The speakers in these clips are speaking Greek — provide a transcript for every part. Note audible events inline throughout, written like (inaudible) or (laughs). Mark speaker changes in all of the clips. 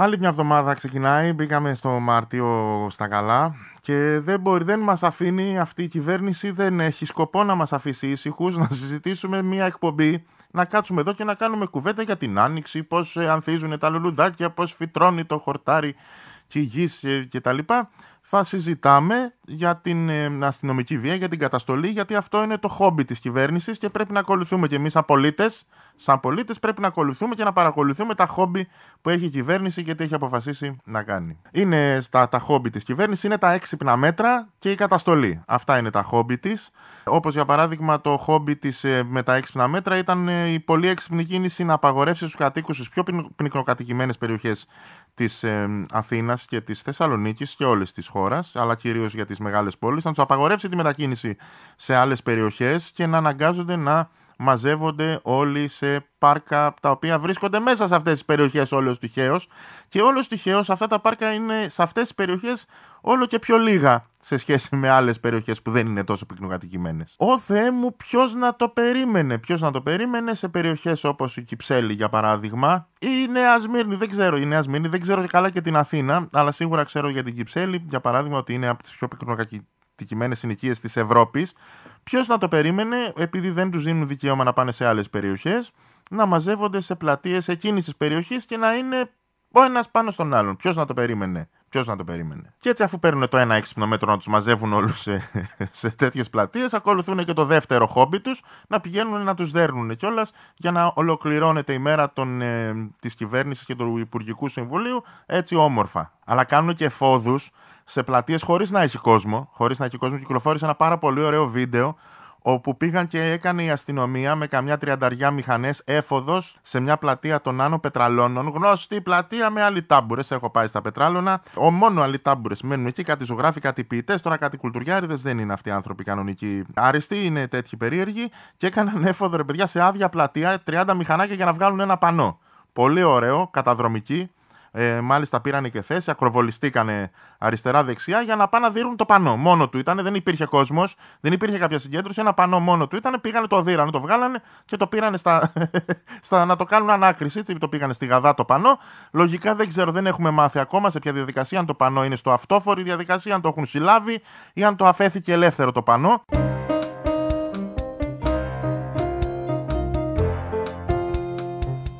Speaker 1: Άλλη μια εβδομάδα ξεκινάει, μπήκαμε στο Μάρτιο στα καλά και δεν, μπορεί, δεν μας αφήνει αυτή η κυβέρνηση, δεν έχει σκοπό να μας αφήσει ήσυχους να συζητήσουμε μια εκπομπή να κάτσουμε εδώ και να κάνουμε κουβέντα για την άνοιξη, πώς ε, ανθίζουν τα λουλουδάκια, πώς φυτρώνει το χορτάρι και η γης και τα λοιπά θα συζητάμε για την ε, αστυνομική βία, για την καταστολή, γιατί αυτό είναι το χόμπι της κυβέρνησης και πρέπει να ακολουθούμε και εμείς σαν πολίτες, σαν πολίτες πρέπει να ακολουθούμε και να παρακολουθούμε τα χόμπι που έχει η κυβέρνηση και τι έχει αποφασίσει να κάνει. Είναι στα, τα χόμπι της κυβέρνησης, είναι τα έξυπνα μέτρα και η καταστολή. Αυτά είναι τα χόμπι της. Όπως για παράδειγμα το χόμπι της ε, με τα έξυπνα μέτρα ήταν ε, η πολύ έξυπνη κίνηση να απαγορεύσει στους κατοίκους στις πιο πυκνοκατοικημένες περιοχές της ε, Αθήνας και της Θεσσαλονίκης και όλες τις χώρας, αλλά κυρίως για τις μεγάλες πόλεις, να τους απαγορεύσει τη μετακίνηση σε άλλες περιοχές και να αναγκάζονται να μαζεύονται όλοι σε πάρκα τα οποία βρίσκονται μέσα σε αυτές τις περιοχές όλος τυχαίως και όλος τυχαίως αυτά τα πάρκα είναι σε αυτές τις περιοχές όλο και πιο λίγα σε σχέση με άλλες περιοχές που δεν είναι τόσο πυκνοκατοικημένες. Ω Θεέ μου ποιος να το περίμενε, ποιος να το περίμενε σε περιοχές όπως η Κυψέλη για παράδειγμα ή η Νέα Σμύρνη, δεν ξέρω η Νέα Σμύρνη, δεν ξέρω καλά και την Αθήνα αλλά σίγουρα ξέρω για την Κυψέλη για παράδειγμα ότι είναι από τις πιο πυκνοκατοικημένες συνοικίες της Ευρώπης Ποιος να το περίμενε, επειδή δεν τους δίνουν δικαίωμα να πάνε σε άλλες περιοχές, να μαζεύονται σε πλατείες εκείνης της περιοχής και να είναι ο ένας πάνω στον άλλον. Ποιος να το περίμενε. Ποιος να το περίμενε. Και έτσι, αφού παίρνουν το ένα έξυπνο μέτρο να τους μαζεύουν όλους σε, (laughs) σε τέτοιες πλατείες, ακολουθούν και το δεύτερο χόμπι τους να πηγαίνουν να τους δέρνουν κιόλας για να ολοκληρώνεται η μέρα ε, της κυβέρνησης και του Υπουργικού Συμβουλίου έτσι όμορφα. Αλλά κάνουν και εφόδου σε πλατείες χωρίς να έχει κόσμο. Χωρίς να έχει κόσμο, κυκλοφόρησε ένα πάρα πολύ ωραίο βίντεο όπου πήγαν και έκανε η αστυνομία με καμιά τριανταριά μηχανές έφοδος σε μια πλατεία των Άνω Πετραλώνων. Γνώστη πλατεία με αλυτάμπουρε. Έχω πάει στα Πετράλωνα. Ο μόνο αλυτάμπουρε μένουν εκεί, κάτι ζωγράφοι, κάτι ποιητές. Τώρα κάτι κουλτουριάριδες δεν είναι αυτοί οι άνθρωποι κανονικοί. Άριστοι είναι τέτοιοι περίεργοι και έκαναν έφοδο ρε παιδιά σε άδεια πλατεία 30 μηχανάκια για να βγάλουν ένα πανό. Πολύ ωραίο, καταδρομική. Ε, μάλιστα πήραν και θέση, ακροβολιστήκανε αριστερά-δεξιά για να πάνε να δίνουν το πανό. Μόνο του ήταν, δεν υπήρχε κόσμος, δεν υπήρχε κάποια συγκέντρωση. Ένα πανό μόνο του ήταν, πήγανε το δίρανε, το βγάλανε και το πήρανε στα, (laughs) στα, να το κάνουν ανάκριση. Το πήγανε στη Γαδά το πανό. Λογικά δεν ξέρω, δεν έχουμε μάθει ακόμα σε ποια διαδικασία, αν το πανό είναι στο αυτόφορη διαδικασία, αν το έχουν συλλάβει ή αν το αφέθηκε ελεύθερο το πανό.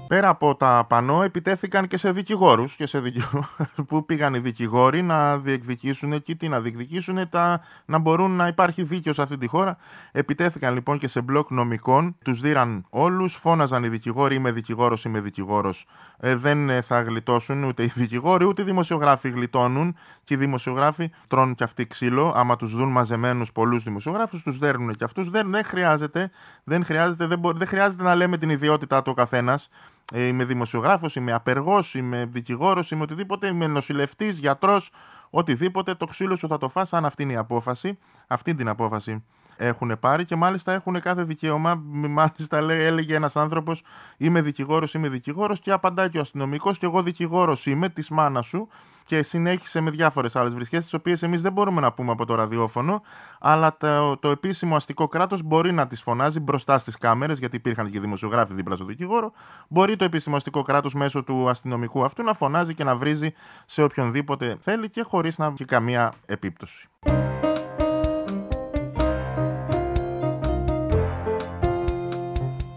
Speaker 1: Πέρα από τα πανό επιτέθηκαν και σε δικηγόρους και σε (laughs) που πήγαν οι δικηγόροι να διεκδικήσουν εκεί τι να διεκδικήσουν τα... να μπορούν να υπάρχει δίκαιο σε αυτή τη χώρα. Επιτέθηκαν λοιπόν και σε μπλοκ νομικών, τους δίραν όλους, φώναζαν οι δικηγόροι είμαι δικηγόρος, είμαι δικηγόρος. Ε, δεν ε, θα γλιτώσουν ούτε οι δικηγόροι ούτε οι δημοσιογράφοι γλιτώνουν και οι δημοσιογράφοι τρώνε και αυτοί ξύλο. Άμα τους δουν μαζεμένους πολλούς δημοσιογράφους τους δέρνουν και αυτούς. Δεν, δεν χρειάζεται, δεν, χρειάζεται δεν, δεν χρειάζεται να λέμε την ιδιότητά του ο καθένας ε, είμαι δημοσιογράφος, είμαι απεργός, είμαι δικηγόρος, είμαι οτιδήποτε, είμαι νοσηλευτής, γιατρός, οτιδήποτε, το ξύλο σου θα το φας αν αυτή είναι η απόφαση. Αυτή την απόφαση έχουν πάρει και μάλιστα έχουν κάθε δικαίωμα. Μάλιστα έλεγε ένας άνθρωπος είμαι δικηγόρος, είμαι δικηγόρος και απαντάει και ο αστυνομικός και εγώ δικηγόρος είμαι της μάνας σου και συνέχισε με διάφορες άλλες βρισκέ, τις οποίες εμείς δεν μπορούμε να πούμε από το ραδιόφωνο, αλλά το, το επίσημο αστικό κράτος μπορεί να τις φωνάζει μπροστά στις κάμερες, γιατί υπήρχαν και δημοσιογράφοι δίπλα στο δικηγόρο. Μπορεί το επίσημο αστικό κράτος μέσω του αστυνομικού αυτού να φωνάζει και να βρίζει σε οποιονδήποτε θέλει και χωρίς να έχει καμία επίπτωση.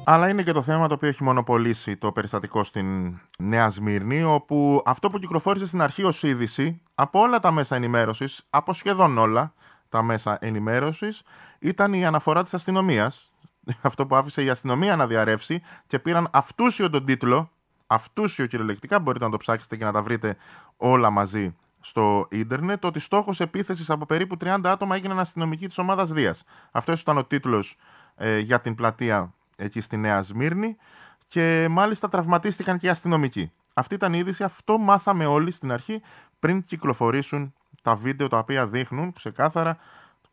Speaker 1: Αλλά είναι και το θέμα το οποίο έχει μονοπολίσει το περιστατικό στην Νέα Σμύρνη, όπου αυτό που κυκλοφόρησε στην αρχή ως είδηση από όλα τα μέσα ενημέρωσης, από σχεδόν όλα τα μέσα ενημέρωσης, ήταν η αναφορά της αστυνομίας. (laughs) Αυτό που άφησε η αστυνομία να διαρρεύσει και πήραν αυτούσιο τον τίτλο, αυτούσιο κυριολεκτικά, μπορείτε να το ψάξετε και να τα βρείτε όλα μαζί στο ίντερνετ, ότι στόχος επίθεσης από περίπου 30 άτομα έγιναν αστυνομικοί της ομάδας Δίας. Αυτός ήταν ο τίτλος ε, για την πλατεία εκεί στη Νέα Σμύρνη και μάλιστα τραυματίστηκαν και οι αστυνομικοί. Αυτή ήταν η είδηση, αυτό μάθαμε όλοι στην αρχή πριν κυκλοφορήσουν τα βίντεο τα οποία δείχνουν ξεκάθαρα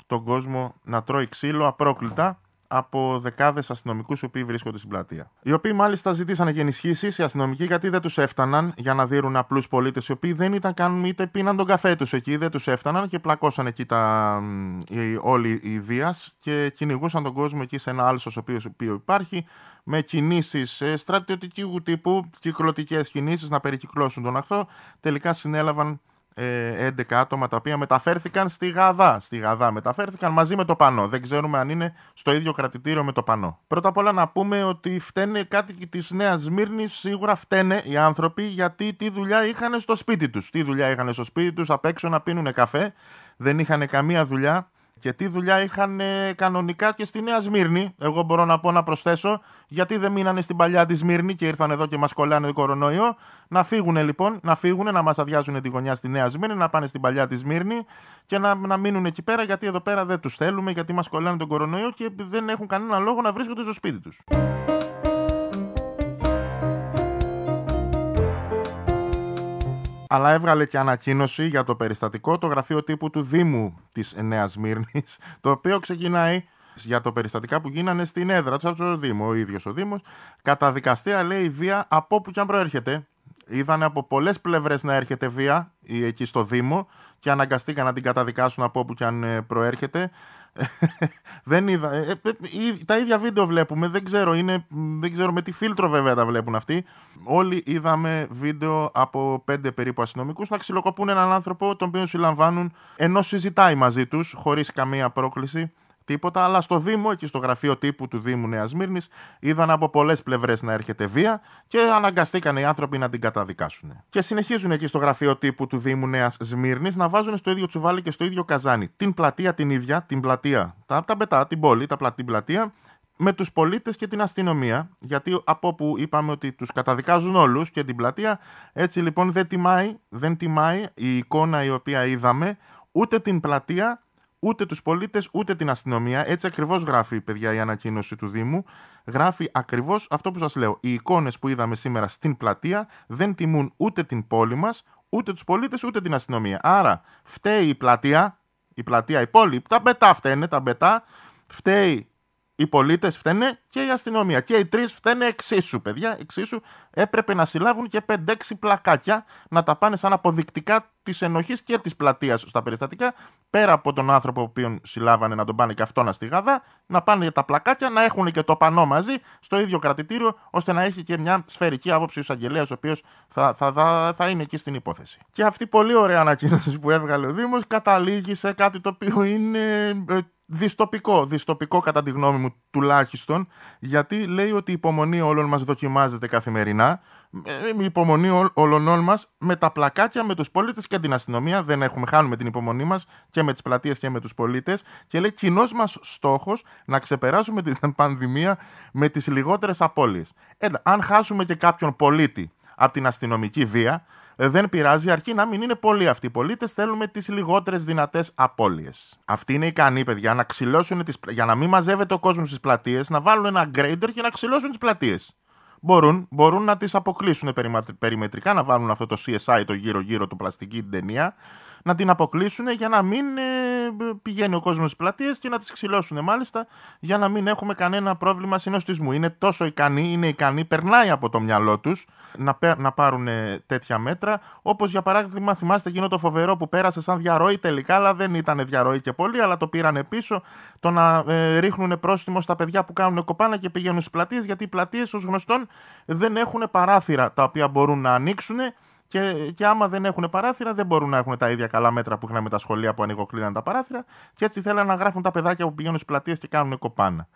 Speaker 1: τον κόσμο να τρώει ξύλο απρόκλητα από δεκάδες αστυνομικούς οι οποίοι βρίσκονται στην πλατεία. Οι οποίοι μάλιστα ζητήσαν και ενισχύσεις οι αστυνομικοί γιατί δεν τους έφταναν για να δίνουν απλούς πολίτες οι οποίοι δεν ήταν καν είτε πίναν τον καφέ τους εκεί, δεν τους έφταναν και πλακώσαν εκεί τα, οι, όλοι οι βία και κυνηγούσαν τον κόσμο εκεί σε ένα άλσο ο οποίο υπάρχει με κινήσεις ε, στρατιωτικού τύπου, κυκλωτικές κινήσεις να περικυκλώσουν τον αχθό. Τελικά συνέλαβαν 11 ε, άτομα τα οποία μεταφέρθηκαν στη Γαδά. Στη Γαδά μεταφέρθηκαν μαζί με το πανό. Δεν ξέρουμε αν είναι στο ίδιο κρατητήριο με το πανό. Πρώτα απ' όλα να πούμε ότι φταίνε κάτοικοι της Νέας Σμύρνης, σίγουρα φταίνε οι άνθρωποι γιατί τι δουλειά είχαν στο σπίτι τους. Τι δουλειά είχαν στο σπίτι τους, απ' έξω να πίνουν καφέ. Δεν είχαν καμία δουλειά και τι δουλειά είχαν ε, κανονικά και στη Νέα Σμύρνη. Εγώ μπορώ να πω να προσθέσω, γιατί δεν μείνανε στην παλιά τη Σμύρνη και ήρθαν εδώ και μας κολλάνε το κορονοϊό. Να φύγουν λοιπόν, να φύγουν, να μας αδειάζουν τη γωνιά στη Νέα Σμύρνη, να πάνε στην παλιά τη Σμύρνη και να, να μείνουν εκεί πέρα, γιατί εδώ πέρα δεν τους θέλουμε, γιατί μας κολλάνε τον κορονοϊό και δεν έχουν κανένα λόγο να βρίσκονται στο σπίτι τους. Αλλά έβγαλε και ανακοίνωση για το περιστατικό το γραφείο τύπου του Δήμου της Νέας Μύρνη, (laughs) το οποίο ξεκινάει για το περιστατικά που γίνανε στην έδρα του από Δήμο, ο ίδιος ο Δήμος. Καταδικαστέα λέει βία από όπου και αν προέρχεται. Είδανε από πολλές πλευρές να έρχεται βία εκεί στο Δήμο και αναγκαστήκαν να την καταδικάσουν από όπου και αν ε, προέρχεται. Δεν είδα. Ε, ε, τα ίδια βίντεο βλέπουμε. Δεν ξέρω, είναι, δεν ξέρω με τι φίλτρο βέβαια τα βλέπουν αυτοί. Όλοι είδαμε βίντεο από πέντε περίπου αστυνομικούς να ξυλοκοπούν έναν άνθρωπο τον οποίο συλλαμβάνουν ενώ συζητάει μαζί τους χωρίς καμία πρόκληση τίποτα, αλλά στο Δήμο, εκεί στο γραφείο τύπου του Δήμου Νέας Μύρνης, είδαν από πολλές πλευρές να έρχεται βία και αναγκαστήκαν οι άνθρωποι να την καταδικάσουν. Και συνεχίζουν εκεί στο γραφείο τύπου του Δήμου Νέας Σμύρνης να βάζουν στο ίδιο τσουβάλι και στο ίδιο καζάνι την πλατεία την ίδια, την πλατεία, τα, τα μπετά, την πόλη, τα, την πλατεία, με τους πολίτες και την αστυνομία, γιατί από όπου είπαμε ότι τους καταδικάζουν όλους και την πλατεία, έτσι λοιπόν δεν τιμάει, δεν τιμάει η εικόνα η οποία είδαμε, ούτε την πλατεία ούτε τους πολίτες ούτε την αστυνομία. Έτσι ακριβώς γράφει, παιδιά, η ανακοίνωση του Δήμου. Γράφει ακριβώς αυτό που σας λέω. Οι εικόνες που είδαμε σήμερα στην πλατεία δεν τιμούν ούτε την πόλη μας, ούτε τους πολίτες, ούτε την αστυνομία. Άρα φταίει η πλατεία, η πλατεία, η πόλη, τα μπετά φταίνε, τα μπετά, φταίει οι πολίτες φταίνε και η αστυνομία. Και οι τρεις φταίνε εξίσου, παιδιά. Εξίσου έπρεπε να συλλάβουν και 5-6 πλακάκια να τα πάνε σαν αποδεικτικά της ενοχής και της πλατείας στα περιστατικά. Πέρα από τον άνθρωπο που οποίον συλλάβανε να τον πάνε και αυτό να στη γαδά, να πάνε για τα πλακάκια, να έχουν και το πανό μαζί στο ίδιο κρατητήριο, ώστε να έχει και μια σφαιρική άποψη ο εισαγγελέας, ο οποίος θα, θα, θα, θα είναι εκεί στην υπόθεση. Και αυτή η πολύ ωραία ανακοίνωση που έβγαλε ο Δήμος καταλήγει σε κάτι το οποίο είναι ε, δυστοπικό, δυστοπικό κατά τη γνώμη μου τουλάχιστον, γιατί λέει ότι η υπομονή όλων μας δοκιμάζεται καθημερινά, ε, η υπομονή όλων μας με τα πλακάκια, με τους πολίτες και την αστυνομία, δεν έχουμε, χάνουμε την υπομονή μας και με τις πλατείες και με τους πολίτες. Και λέει κοινός μας στόχος να ξεπεράσουμε την (laughs) πανδημία με τις λιγότερες απώλειες. αν χάσουμε και κάποιον πολίτη από την αστυνομική βία, ε, δεν πειράζει, αρκεί να μην είναι πολλοί αυτοί οι πολίτες. Θέλουμε τις λιγότερες δυνατές απώλειες. Αυτοί είναι ικανοί, παιδιά, να ξυλώσουν τις... για να μην μαζεύεται ο κόσμος στις πλατείες, να βάλουν ένα grader και να ξυλώσουν τις πλατείες. Μπορούν, μπορούν να τις αποκλείσουν περιμετρικά, να βάλουν αυτό το CSI, το γύρω-γύρω του πλαστική την ταινία, να την αποκλείσουν για να μην ε, πηγαίνει ο κόσμος στις πλατείες και να τις ξυλώσουν μάλιστα για να μην έχουμε κανένα πρόβλημα συνοστισμού. Είναι τόσο ικανοί, είναι ικανοί, περνάει από το μυαλό τους να, να πάρουν τέτοια μέτρα. Όπως για παράδειγμα, θυμάστε εκείνο το φοβερό που πέρασε σαν διαρροή τελικά, αλλά δεν ήταν διαρροή και πολύ, αλλά το πήραν πίσω. Το να ε, ρίχνουν πρόστιμο στα παιδιά που κάνουν κοπάνα και πηγαίνουν στις πλατείες, γιατί οι πλατείες ως γνωστόν δεν έχουν παράθυρα τα οποία μπορούν να ανοίξουν και, και άμα δεν έχουν παράθυρα, δεν μπορούν να έχουν τα ίδια καλά μέτρα που είχαν με τα σχολεία που ανοιγοκλίναν τα παράθυρα. Και έτσι θέλουν να γράφουν τα παιδάκια που πηγαίνουν στις πλατείες και κάνουν κοπάνα.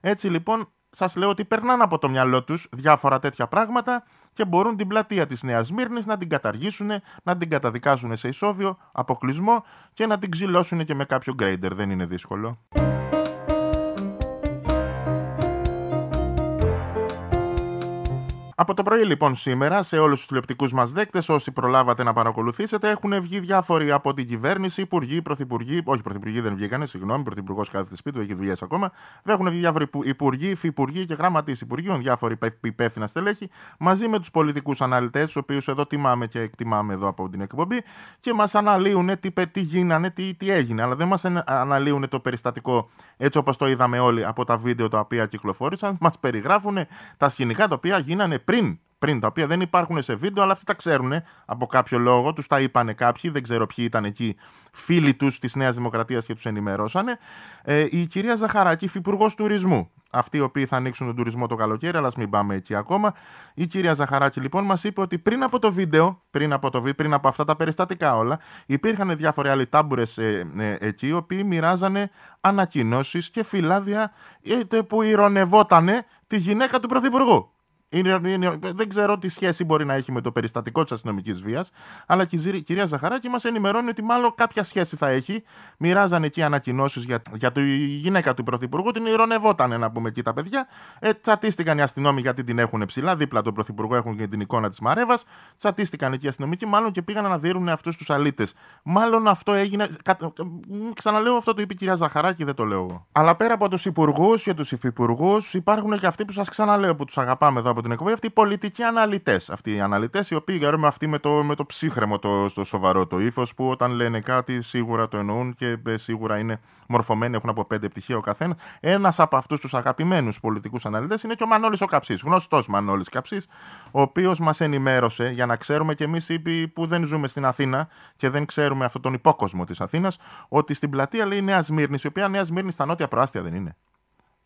Speaker 1: Έτσι λοιπόν, σας λέω ότι περνάνε από το μυαλό τους διάφορα τέτοια πράγματα και μπορούν την πλατεία της Νέας Μύρνης να την καταργήσουν, να την καταδικάσουν σε ισόβιο, αποκλεισμό και να την ξυλώσουν και με κάποιο γκρέιντερ. Δεν είναι δύσκολο. Από το πρωί λοιπόν σήμερα σε όλους τους τηλεοπτικούς μας δέκτες, όσοι προλάβατε να παρακολουθήσετε, έχουν βγει διάφοροι από την κυβέρνηση, υπουργοί, πρωθυπουργοί. Όχι, πρωθυπουργοί δεν βγήκανε, συγγνώμη, πρωθυπουργός κάθεται σπίτι του, έχει δουλειές ακόμα. Δεν έχουν βγει διάφοροι υπουργοί, υφυπουργοί και γραμματείς υπουργείων, διάφοροι υπεύθυνα στελέχη, μαζί με τους πολιτικούς αναλυτές, τους οποίους εδώ τιμάμε και εκτιμάμε εδώ από την εκπομπή, και μας αναλύουν τι, τι γίνανε, τι, τι έγινε. Αλλά δεν μας αναλύουν το περιστατικό έτσι όπως το είδαμε όλοι από τα βίντεο τα οποία κυκλοφόρησαν. Μας περιγράφουν τα σκηνικά τα οποία γίνανε πριν πριν, τα οποία δεν υπάρχουν σε βίντεο, αλλά αυτοί τα ξέρουν από κάποιο λόγο. Τους τα είπανε κάποιοι, δεν ξέρω ποιοι ήταν εκεί, φίλοι τους της Νέας Δημοκρατίας και τους ενημερώσανε. Ε, η κυρία Ζαχαράκη, υφυπουργός τουρισμού. Αυτοί οι οποίοι θα ανοίξουν τον τουρισμό το καλοκαίρι, αλλά μην πάμε εκεί ακόμα. Η κυρία Ζαχαράκη λοιπόν μας είπε ότι πριν από το βίντεο, πριν από, το, πριν από αυτά τα περιστατικά όλα, υπήρχαν διάφοροι άλλοι τάμπουρες ε, ε, εκεί, οι οποίοι μοιράζανε ανακοινώσεις και φυλάδια ε, που ηρωνευότανε τη γυναίκα του Πρωθυπουργού. Είναι, είναι, δεν ξέρω τι σχέση μπορεί να έχει με το περιστατικό της αστυνομικής βίας, αλλά και η κυρία Ζαχαράκη μας ενημερώνει ότι μάλλον κάποια σχέση θα έχει. Μοιράζανε εκεί ανακοινώσεις για, για τη γυναίκα του Πρωθυπουργού, την ηρωνευόταν να πούμε εκεί τα παιδιά. Ε, τσατίστηκαν οι αστυνόμοι γιατί την έχουν ψηλά, δίπλα τον Πρωθυπουργό έχουν και την εικόνα της Μαρέβας. Τσατίστηκαν εκεί οι αστυνομικοί, μάλλον και πήγαν να δίνουν αυτούς τους αλήτες. Μάλλον αυτό έγινε. Κα, ξαναλέω αυτό το είπε η κυρία Ζαχαράκη, δεν το λέω εγώ. Αλλά πέρα από τους υπουργούς και τους υφυπουργούς, υπάρχουν και αυτοί που σας ξαναλέω που τους αγαπάμε εδώ από την εκπομπή, αυτοί οι πολιτικοί αναλυτές. Αυτοί οι αναλυτές, οι οποίοι γερούμε αυτοί με το, με το ψύχρεμο, το, το σοβαρό το ύφος, που όταν λένε κάτι σίγουρα το εννοούν και ε, σίγουρα είναι μορφωμένοι, έχουν από πέντε πτυχία ο καθένα. Ένας από αυτούς τους αγαπημένους πολιτικούς αναλυτές είναι και ο Μανώλης ο Καψής. Γνωστός Μανώλης Καψής, ο οποίος μας ενημέρωσε για να ξέρουμε κι εμείς που δεν ζούμε στην Αθήνα και δεν ξέρουμε αυτόν τον υπόκοσμο της Αθήνας, ότι στην πλατεία λέει Νέα Σμύρνης, η οποία Νέα Σμύρνης στα νότια προάστια δεν είναι.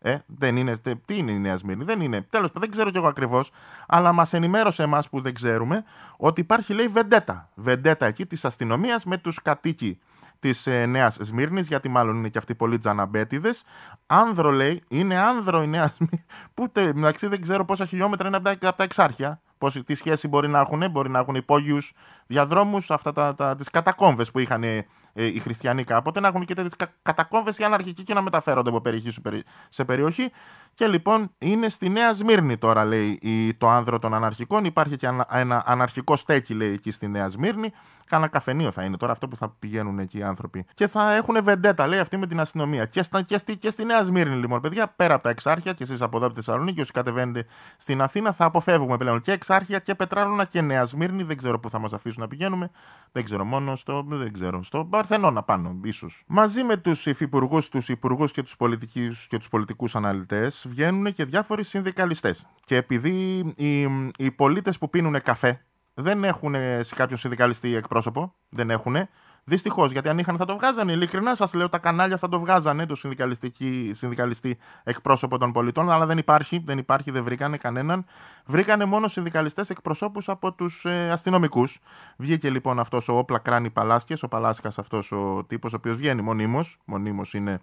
Speaker 1: Ε, δεν είναι, τι είναι η Νέα Σμύρνη, δεν είναι. Τέλος δεν ξέρω κι εγώ ακριβώς, αλλά μας ενημέρωσε εμάς που δεν ξέρουμε ότι υπάρχει λέει βεντέτα. Βεντέτα εκεί της αστυνομίας με τους κατοίκοι της ε, Νέας Σμύρνης, γιατί μάλλον είναι και αυτοί πολλοί τζαναμπέτιδες. Άνδρο λέει, είναι άνδρο η Νέα Σμύρνη. (laughs) Που μεταξύ δεν ξέρω πόσα χιλιόμετρα είναι από τα, από τα εξάρχεια. Πώς, τι σχέση μπορεί να έχουν, μπορεί να έχουν υπόγειους διαδρόμους, αυτά τα, τα, τις κατακόμβες που είχαν ε, οι χριστιανοί κάποτε, να έχουν και τέτοιες κατακόμβες οι αναρχικοί και να μεταφέρονται από περιοχή σε περιοχή. Και λοιπόν είναι στη Νέα Σμύρνη τώρα, λέει το άνδρο των αναρχικών. Υπάρχει και ένα αναρχικό στέκι, λέει εκεί στη Νέα Σμύρνη. Κάνα καφενείο θα είναι τώρα αυτό που θα πηγαίνουν εκεί οι άνθρωποι. Και θα έχουν βεντέτα, λέει αυτή με την αστυνομία. Και, στα, και, στη, και στη Νέα Σμύρνη, λοιπόν, παιδιά, πέρα από τα εξάρχεια και εσείς από εδώ από τη Θεσσαλονίκη, όσοι κατεβαίνετε στην Αθήνα, θα αποφεύγουμε πλέον και εξάρχεια και πετράλωνα και Νέα Σμύρνη. Δεν ξέρω πού θα μας αφήσουν να πηγαίνουμε. Δεν ξέρω, μόνο στο. Δεν ξέρω, στο Παρθενώνα πάνω, ίσως. Μαζί με τους υφυπουργούς, τους υπουργούς και τους πολιτικούς αναλυτές βγαίνουν και διάφοροι συνδικαλιστές. Και επειδή οι, οι πολίτες που πίνουν καφέ δεν έχουν κάποιον συνδικαλιστή εκπρόσωπο, δεν έχουν. Δυστυχώς, γιατί αν είχαν θα το βγάζανε. Ειλικρινά σας λέω, τα κανάλια θα το βγάζανε, το συνδικαλιστή εκπρόσωπο των πολιτών, αλλά δεν υπάρχει, δεν υπάρχει, δεν βρήκανε κανέναν. Βρήκανε μόνο συνδικαλιστές εκπροσώπους από τους ε, αστυνομικούς. Βγήκε λοιπόν αυτός ο Όπλα Κράνη Παλάσκες, ο Παλάσκας αυτός ο τύπος, ο οποίος βγαίνει μονίμως. Μονίμως είναι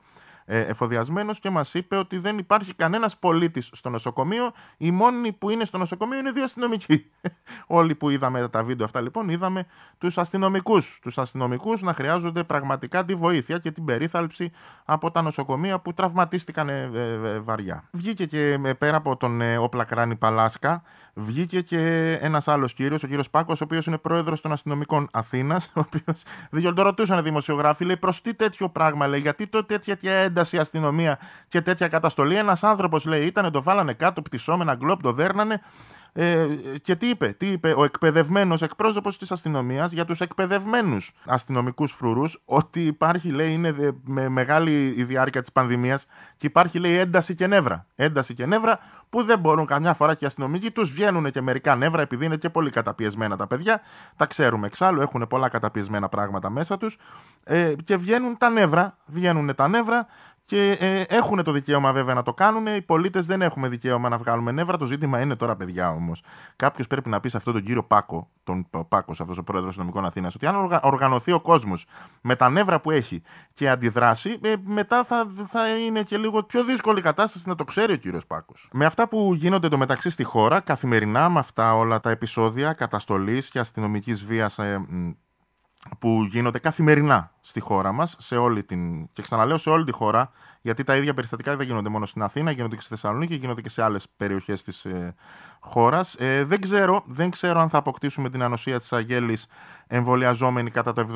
Speaker 1: ε, εφοδιασμένος και μας είπε ότι δεν υπάρχει κανένας πολίτης στο νοσοκομείο. Οι μόνοι που είναι στο νοσοκομείο είναι δύο αστυνομικοί. (laughs) Όλοι που είδαμε τα βίντεο αυτά λοιπόν είδαμε τους αστυνομικούς. Τους αστυνομικούς να χρειάζονται πραγματικά τη βοήθεια και την περίθαλψη από τα νοσοκομεία που τραυματίστηκαν ε, ε, βαριά. Βγήκε και πέρα από τον Όπλα Κράνη Παλάσκα βγήκε και ένας άλλος κύριος, ο κύριος Πάκος, ο οποίος είναι πρόεδρος των αστυνομικών Αθήνας, (laughs) ο οποίος δεν το ρωτούσαν δημοσιογράφοι, λέει προς τι τέτοιο πράγμα, λέει, γιατί το τέτοια ένταση αστυνομία και τέτοια καταστολή. Ένας άνθρωπος, λέει, ήταν, το βάλανε κάτω, πτυσσόμενα γκλόπ, το δέρνανε. Ε, και τι είπε, τι είπε ο εκπαιδευμένος εκπρόσωπος της αστυνομίας για τους εκπαιδευμένους αστυνομικούς φρουρούς, ότι υπάρχει, λέει, είναι με μεγάλη η διάρκεια της πανδημίας και υπάρχει, λέει, ένταση και νεύρα. Ένταση και νεύρα που δεν μπορούν καμιά φορά και οι αστυνομικοί τους βγαίνουν και μερικά νεύρα επειδή είναι και πολύ καταπιεσμένα τα παιδιά. Τα ξέρουμε εξάλλου, έχουν πολλά καταπιεσμένα πράγματα μέσα τους. Ε, και βγαίνουν τα νεύρα, βγαίνουν τα νεύρα και ε, έχουν το δικαίωμα βέβαια να το κάνουν. Οι πολίτες δεν έχουμε δικαίωμα να βγάλουμε νεύρα. Το ζήτημα είναι τώρα, παιδιά όμως. Κάποιος πρέπει να πει σε αυτόν τον κύριο Πάκο, τον Πάκος, αυτός ο πρόεδρος των νομικών Αθήνα, ότι αν οργανωθεί ο κόσμος με τα νεύρα που έχει και αντιδράσει, ε, μετά θα, θα είναι και λίγο πιο δύσκολη κατάσταση να το ξέρει ο κύριος Πάκος. Με αυτά που γίνονται το μεταξύ στη χώρα, καθημερινά με αυτά όλα τα επεισόδια καταστολής και αστυνομικής βίας. Ε, που γίνονται καθημερινά στη χώρα μας σε όλη την... και ξαναλέω σε όλη τη χώρα γιατί τα ίδια περιστατικά δεν γίνονται μόνο στην Αθήνα, γίνονται και στη Θεσσαλονίκη, γίνονται και σε άλλες περιοχές της ε, χώρας. Ε, δεν, ξέρω, δεν ξέρω αν θα αποκτήσουμε την ανοσία της Αγέλης εμβολιαζόμενη κατά το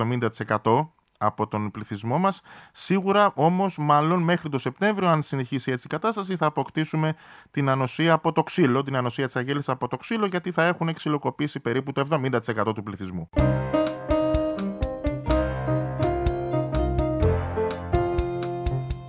Speaker 1: 70% από τον πληθυσμό μας. Σίγουρα όμως μάλλον μέχρι το Σεπτέμβριο αν συνεχίσει έτσι η κατάσταση θα αποκτήσουμε την ανοσία από το ξύλο, την ανοσία της αγέλης από το ξύλο γιατί θα έχουν ξυλοκοπήσει περίπου το 70% του πληθυσμού.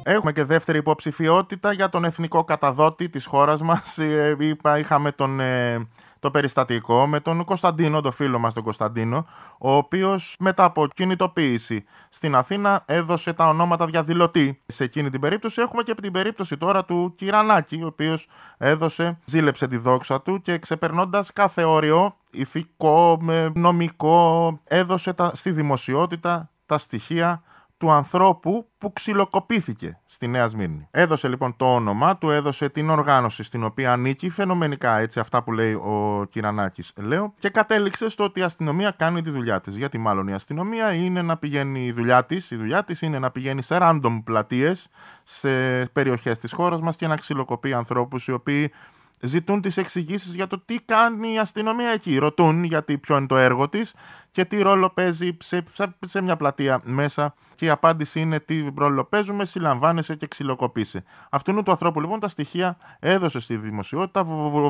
Speaker 1: Έχουμε και δεύτερη υποψηφιότητα για τον εθνικό καταδότη της χώρας μας. Ε, είχαμε τον ε, το περιστατικό με τον Κωνσταντίνο, το φίλο μας τον Κωνσταντίνο, ο οποίος μετά από κινητοποίηση στην Αθήνα έδωσε τα ονόματα διαδηλωτή. Σε εκείνη την περίπτωση έχουμε και την περίπτωση τώρα του Κυρανάκη, ο οποίος έδωσε, ζήλεψε τη δόξα του και ξεπερνώντας κάθε όριο ηθικό, νομικό, έδωσε τα, στη δημοσιότητα τα στοιχεία του ανθρώπου που ξυλοκοπήθηκε στη Νέα Σμύρνη. Έδωσε λοιπόν το όνομα του, έδωσε την οργάνωση στην οποία ανήκει, φαινομενικά έτσι αυτά που λέει ο Κυρανάκης, λέω, και κατέληξε στο ότι η αστυνομία κάνει τη δουλειά της. Γιατί μάλλον η αστυνομία είναι να πηγαίνει η δουλειά της, η δουλειά της είναι να πηγαίνει σε random πλατείες, σε περιοχές της χώρας μας και να ξυλοκοπεί ανθρώπους οι οποίοι ζητούν τις εξηγήσεις για το τι κάνει η αστυνομία εκεί. Ρωτούν γιατί ποιο είναι το έργο της και τι ρόλο παίζει σε, σε, μια πλατεία μέσα και η απάντηση είναι τι ρόλο παίζουμε, συλλαμβάνεσαι και ξυλοκοπείσαι. Αυτού του ανθρώπου λοιπόν τα στοιχεία έδωσε στη δημοσιότητα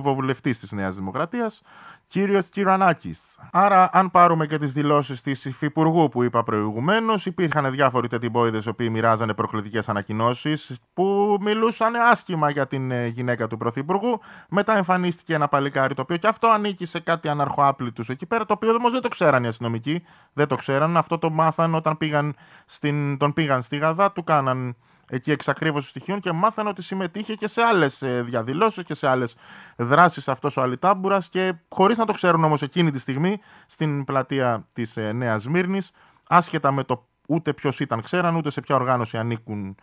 Speaker 1: ο βουλευτή της Νέας Δημοκρατίας, κύριος Κυρανάκης. Άρα, αν πάρουμε και τις δηλώσεις της Υφυπουργού που είπα προηγουμένως, υπήρχαν διάφοροι τετυμπόιδε οι οποίοι μοιράζανε προκλητικές ανακοινώσεις που μιλούσαν άσχημα για την ε, γυναίκα του Πρωθυπουργού. Μετά εμφανίστηκε ένα παλικάρι το οποίο και αυτό ανήκει σε κάτι αναρχοάπλητους εκεί πέρα, το οποίο όμως δεν το ξέραν οι αστυνομικοί, δεν το ξέραν. Αυτό το μάθαν όταν πήγαν στην, τον πήγαν στη Γαδά, του κάναν εκεί εξακρίβωση στοιχείων και μάθανε ότι συμμετείχε και σε άλλες διαδηλώσεις και σε άλλες δράσεις αυτός ο Αλιτάμπουρας και χωρίς να το ξέρουν όμως εκείνη τη στιγμή στην πλατεία της ε, Νέας Μύρνη, άσχετα με το ούτε ποιος ήταν ξέραν, ούτε σε ποια οργάνωση ανήκουν,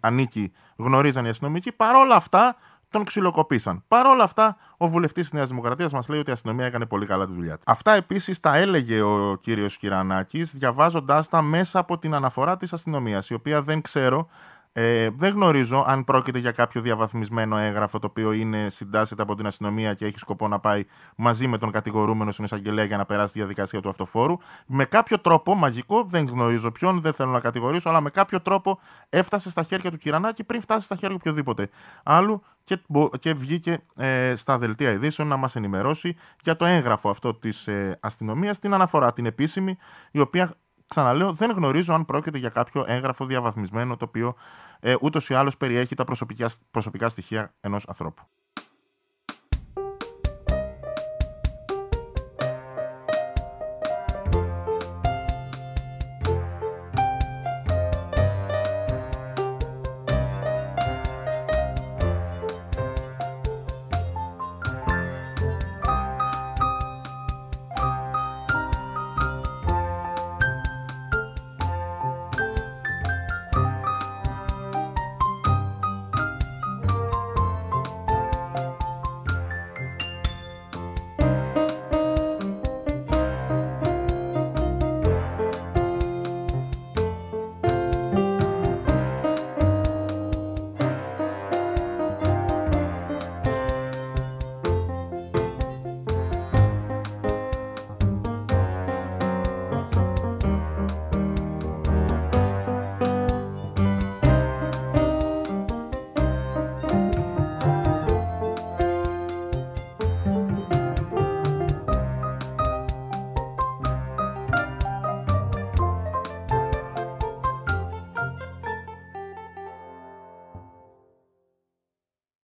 Speaker 1: ανήκει γνωρίζαν οι αστυνομικοί. Παρόλα αυτά, τον ξυλοκοπήσαν. Παρ' όλα αυτά, ο βουλευτής της Νέας Δημοκρατίας μας λέει ότι η αστυνομία έκανε πολύ καλά τη δουλειά της. Αυτά επίσης τα έλεγε ο κύριος Κυρανάκης, διαβάζοντάς τα μέσα από την αναφορά της αστυνομίας, η οποία δεν ξέρω ε, δεν γνωρίζω αν πρόκειται για κάποιο διαβαθμισμένο έγγραφο το οποίο είναι συντάσσεται από την αστυνομία και έχει σκοπό να πάει μαζί με τον κατηγορούμενο στην εισαγγελέα για να περάσει τη διαδικασία του αυτοφόρου. Με κάποιο τρόπο, μαγικό, δεν γνωρίζω ποιον, δεν θέλω να κατηγορήσω, αλλά με κάποιο τρόπο έφτασε στα χέρια του Κυρανάκη πριν φτάσει στα χέρια οποιοδήποτε άλλου και, και βγήκε ε, στα δελτία ειδήσεων να μας ενημερώσει για το έγγραφο αυτό της ε, αστυνομίας, την αναφορά την επίσημη, η οποία Ξαναλέω, δεν γνωρίζω αν πρόκειται για κάποιο έγγραφο διαβαθμισμένο το οποίο ε, ούτως ή άλλως περιέχει τα προσωπικά, προσωπικά στοιχεία ενός ανθρώπου.